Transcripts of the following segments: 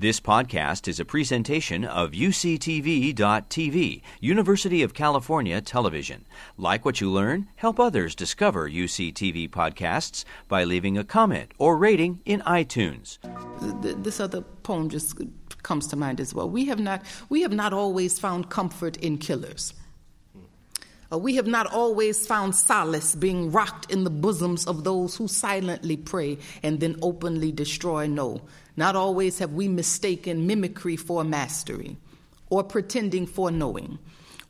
This podcast is a presentation of UCTV.tv, University of California Television. Like what you learn, help others discover UCTV podcasts by leaving a comment or rating in iTunes. This other poem just comes to mind as well. We have not, we have not always found comfort in killers. Uh, we have not always found solace being rocked in the bosoms of those who silently pray and then openly destroy. No, not always have we mistaken mimicry for mastery, or pretending for knowing,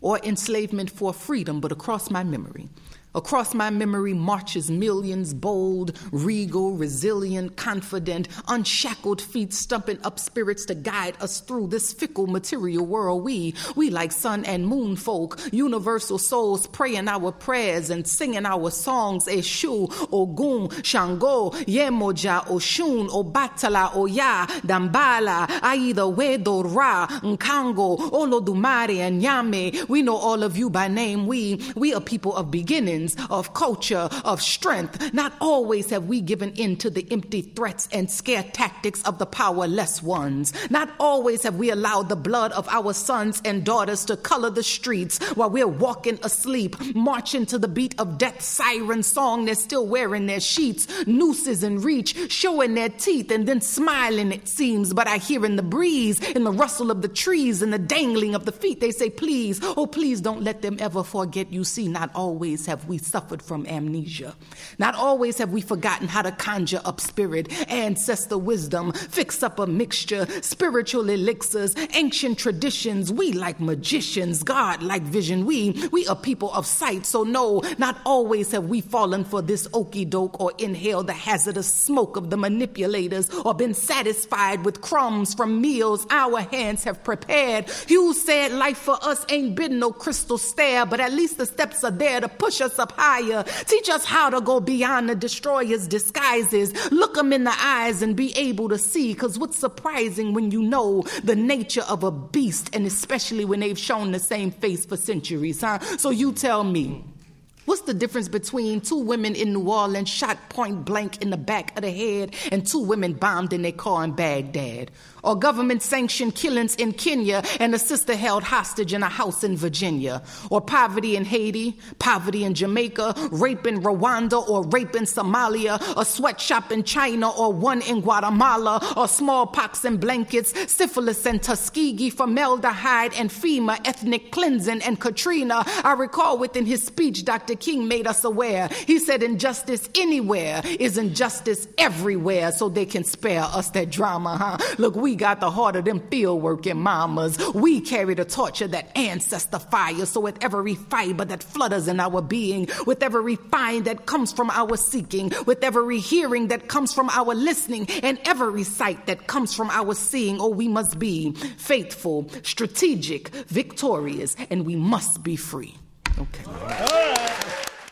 or enslavement for freedom, but across my memory. Across my memory marches millions, bold, regal, resilient, confident, unshackled feet stumping up spirits to guide us through this fickle material world. We, we like sun and moon folk, universal souls praying our prayers and singing our songs. Eshu, Ogun, Shango, Yemoja, Oshun, Obatala, Oya, Dambala, Aida, Wedo, Ra, Nkango, Olodumare, and Yame. We know all of you by name. We, we are people of beginnings of culture, of strength. Not always have we given in to the empty threats and scare tactics of the powerless ones. Not always have we allowed the blood of our sons and daughters to color the streets while we're walking asleep, marching to the beat of death siren song. They're still wearing their sheets, nooses in reach, showing their teeth, and then smiling, it seems. But I hear in the breeze, in the rustle of the trees, and the dangling of the feet, they say, Please, oh, please don't let them ever forget. You see, not always have we suffered from amnesia. Not always have we forgotten how to conjure up spirit, ancestor wisdom, fix up a mixture, spiritual elixirs, ancient traditions. We like magicians, God like vision. We we are people of sight. So no, not always have we fallen for this okey doke or inhaled the hazardous smoke of the manipulators or been satisfied with crumbs from meals our hands have prepared. You said life for us ain't been no crystal stair, but at least the steps are there to push us up higher. Teach us how to go beyond the destroyer's disguises. Look them in the eyes and be able to see. Because what's surprising when you know the nature of a beast, and especially when they've shown the same face for centuries, huh? So you tell me. What's the difference between two women in New Orleans shot point blank in the back of the head and two women bombed in their car in Baghdad? Or government sanctioned killings in Kenya and a sister held hostage in a house in Virginia? Or poverty in Haiti, poverty in Jamaica, rape in Rwanda or rape in Somalia, a sweatshop in China or one in Guatemala, or smallpox and blankets, syphilis and Tuskegee, formaldehyde and FEMA, ethnic cleansing and Katrina. I recall within his speech, Dr. King made us aware. He said, Injustice anywhere is injustice everywhere, so they can spare us that drama, huh? Look, we got the heart of them field working mamas. We carry the of that ancestor fire. So with every fiber that flutters in our being, with every find that comes from our seeking, with every hearing that comes from our listening, and every sight that comes from our seeing, oh, we must be faithful, strategic, victorious, and we must be free. Okay.